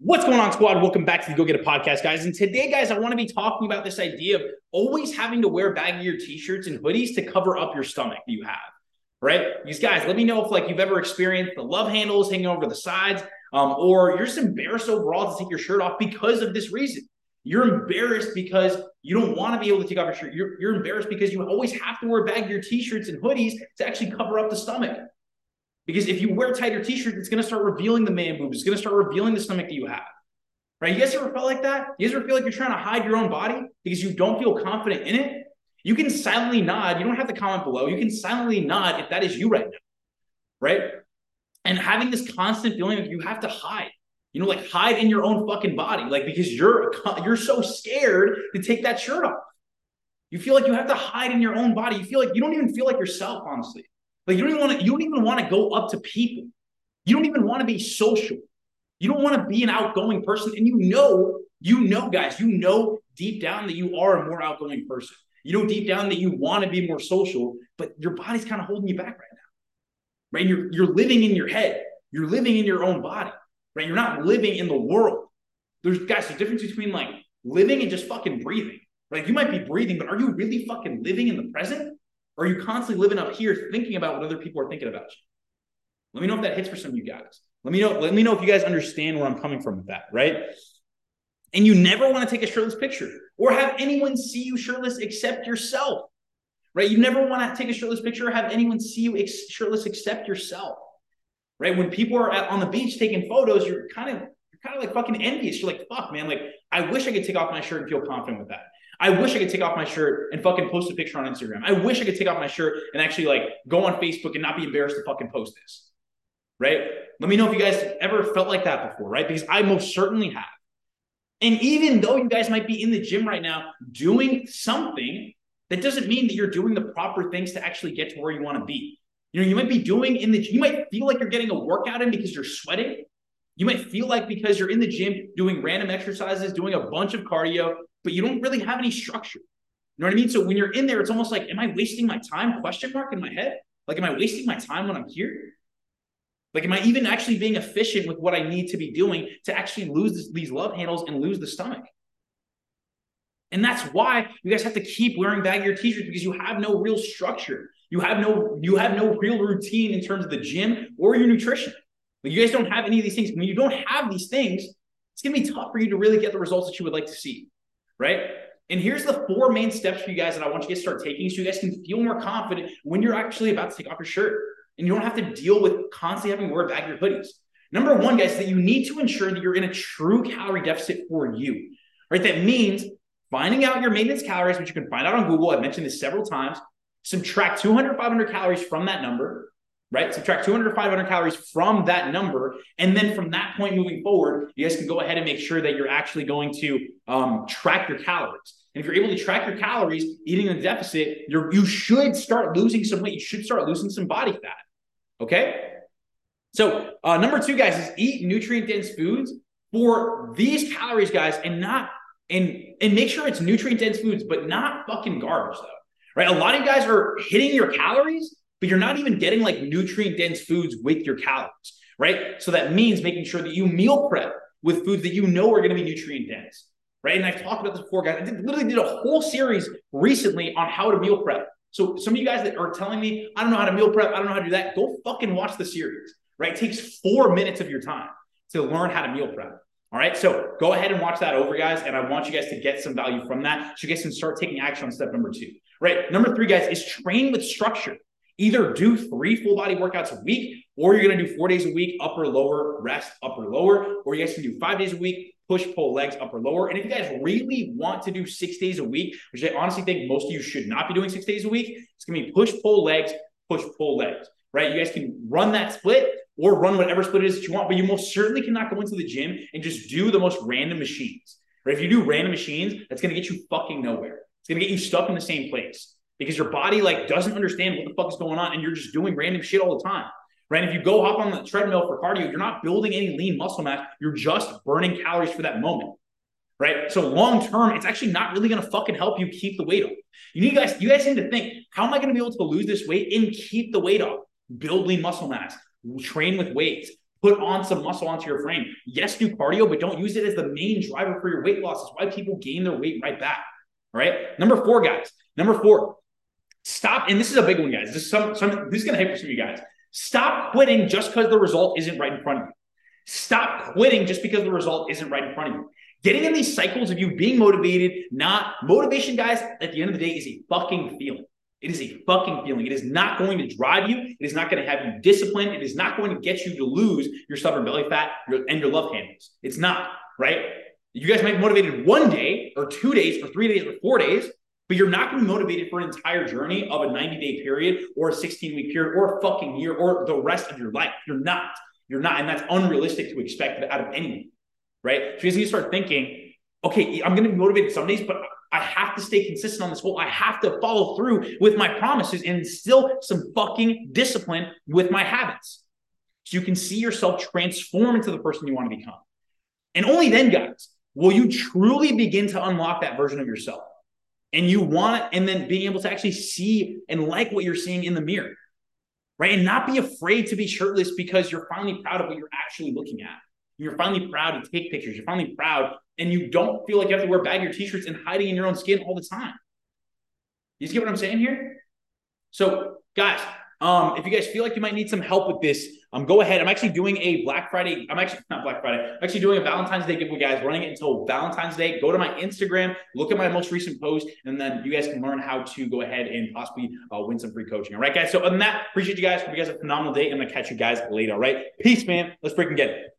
What's going on, squad? Welcome back to the Go Get a Podcast, guys. And today, guys, I want to be talking about this idea of always having to wear baggier t-shirts and hoodies to cover up your stomach you have. Right? These guys, let me know if like you've ever experienced the love handles hanging over the sides, um, or you're just embarrassed overall to take your shirt off because of this reason. You're embarrassed because you don't want to be able to take off your shirt. You're, you're embarrassed because you always have to wear baggier t-shirts and hoodies to actually cover up the stomach. Because if you wear tighter t-shirts, it's going to start revealing the man boobs. It's going to start revealing the stomach that you have. Right? You guys ever felt like that? You guys ever feel like you're trying to hide your own body because you don't feel confident in it? You can silently nod. You don't have to comment below. You can silently nod if that is you right now. Right? And having this constant feeling that you have to hide. You know, like hide in your own fucking body, like because you're you're so scared to take that shirt off. You feel like you have to hide in your own body. You feel like you don't even feel like yourself, honestly. Like you don't even want to, you don't even want to go up to people. You don't even want to be social. You don't want to be an outgoing person. And you know, you know, guys, you know deep down that you are a more outgoing person. You know deep down that you want to be more social, but your body's kind of holding you back right now. Right? You're you're living in your head. You're living in your own body. Right? You're not living in the world. There's guys, a difference between like living and just fucking breathing. Right? You might be breathing, but are you really fucking living in the present? Or are you constantly living up here thinking about what other people are thinking about you? Let me know if that hits for some of you guys. Let me know. Let me know if you guys understand where I'm coming from with that, right? And you never want to take a shirtless picture or have anyone see you shirtless except yourself, right? You never want to take a shirtless picture or have anyone see you ex- shirtless except yourself, right? When people are at, on the beach taking photos, you're kind of you're kind of like fucking envious. You're like, fuck, man, like I wish I could take off my shirt and feel confident with that. I wish I could take off my shirt and fucking post a picture on Instagram. I wish I could take off my shirt and actually like go on Facebook and not be embarrassed to fucking post this. Right? Let me know if you guys ever felt like that before, right? Because I most certainly have. And even though you guys might be in the gym right now doing something, that doesn't mean that you're doing the proper things to actually get to where you want to be. You know, you might be doing in the you might feel like you're getting a workout in because you're sweating. You might feel like because you're in the gym doing random exercises, doing a bunch of cardio, but you don't really have any structure. You know what I mean? So when you're in there, it's almost like, am I wasting my time? Question mark in my head. Like, am I wasting my time when I'm here? Like, am I even actually being efficient with what I need to be doing to actually lose this, these love handles and lose the stomach? And that's why you guys have to keep wearing baggier t-shirts because you have no real structure. You have no you have no real routine in terms of the gym or your nutrition. But you guys don't have any of these things. When you don't have these things, it's gonna be tough for you to really get the results that you would like to see right? And here's the four main steps for you guys that I want you to start taking so you guys can feel more confident when you're actually about to take off your shirt and you don't have to deal with constantly having to wear baggier hoodies. Number one, guys, that you need to ensure that you're in a true calorie deficit for you, right? That means finding out your maintenance calories, which you can find out on Google. I've mentioned this several times. Subtract 200, 500 calories from that number right? Subtract 200 or 500 calories from that number. And then from that point moving forward, you guys can go ahead and make sure that you're actually going to um, track your calories. And if you're able to track your calories, eating a deficit, you're, you should start losing some weight. You should start losing some body fat. Okay. So, uh, number two, guys, is eat nutrient dense foods for these calories, guys, and not and and make sure it's nutrient dense foods, but not fucking garbage though. Right? A lot of you guys are hitting your calories but you're not even getting like nutrient dense foods with your calories, right? So that means making sure that you meal prep with foods that you know are going to be nutrient dense, right? And I've talked about this before, guys. I did, literally did a whole series recently on how to meal prep. So some of you guys that are telling me, I don't know how to meal prep, I don't know how to do that, go fucking watch the series, right? It takes four minutes of your time to learn how to meal prep. All right. So go ahead and watch that over, guys. And I want you guys to get some value from that. So you guys can start taking action on step number two. Right. Number three, guys, is train with structure. Either do three full body workouts a week, or you're going to do four days a week, upper, lower, rest, upper, lower, or you guys can do five days a week, push, pull, legs, upper, lower. And if you guys really want to do six days a week, which I honestly think most of you should not be doing six days a week, it's going to be push, pull, legs, push, pull, legs, right? You guys can run that split or run whatever split it is that you want, but you most certainly cannot go into the gym and just do the most random machines, right? If you do random machines, that's going to get you fucking nowhere. It's going to get you stuck in the same place because your body like doesn't understand what the fuck is going on and you're just doing random shit all the time. Right. If you go hop on the treadmill for cardio, you're not building any lean muscle mass. You're just burning calories for that moment. Right. So long term, it's actually not really going to fucking help you keep the weight off. You need guys, you guys need to think, how am I going to be able to lose this weight and keep the weight off? Build lean muscle mass, train with weights, put on some muscle onto your frame. Yes, do cardio, but don't use it as the main driver for your weight loss. It's why people gain their weight right back. All right. Number four, guys. Number four, stop. And this is a big one, guys. This is some, some this is gonna hit for some of you guys. Stop quitting just because the result isn't right in front of you. Stop quitting just because the result isn't right in front of you. Getting in these cycles of you being motivated, not motivation, guys, at the end of the day is a fucking feeling. It is a fucking feeling. It is not going to drive you. It is not going to have you disciplined. It is not going to get you to lose your stubborn belly fat and your love handles. It's not, right? You guys might be motivated one day or two days or three days or four days, but you're not going to be motivated for an entire journey of a 90 day period or a 16 week period or a fucking year or the rest of your life. You're not. You're not. And that's unrealistic to expect out of anyone, right? So you need to start thinking, okay, I'm going to be motivated some days, but I have to stay consistent on this goal. I have to follow through with my promises and instill some fucking discipline with my habits. So you can see yourself transform into the person you want to become. And only then, guys, will you truly begin to unlock that version of yourself. And you want and then being able to actually see and like what you're seeing in the mirror, right? And not be afraid to be shirtless because you're finally proud of what you're actually looking at. You're finally proud to take pictures. You're finally proud, and you don't feel like you have to wear baggy t-shirts and hiding in your own skin all the time. You see what I'm saying here? So, guys, um, if you guys feel like you might need some help with this, um, go ahead. I'm actually doing a Black Friday. I'm actually not Black Friday. I'm actually doing a Valentine's Day giveaway, guys. Running it until Valentine's Day. Go to my Instagram, look at my most recent post, and then you guys can learn how to go ahead and possibly uh, win some free coaching. All right, guys. So, other than that, appreciate you guys. Hope you guys have a phenomenal day. I'm gonna catch you guys later. All right, peace, man. Let's freaking get it.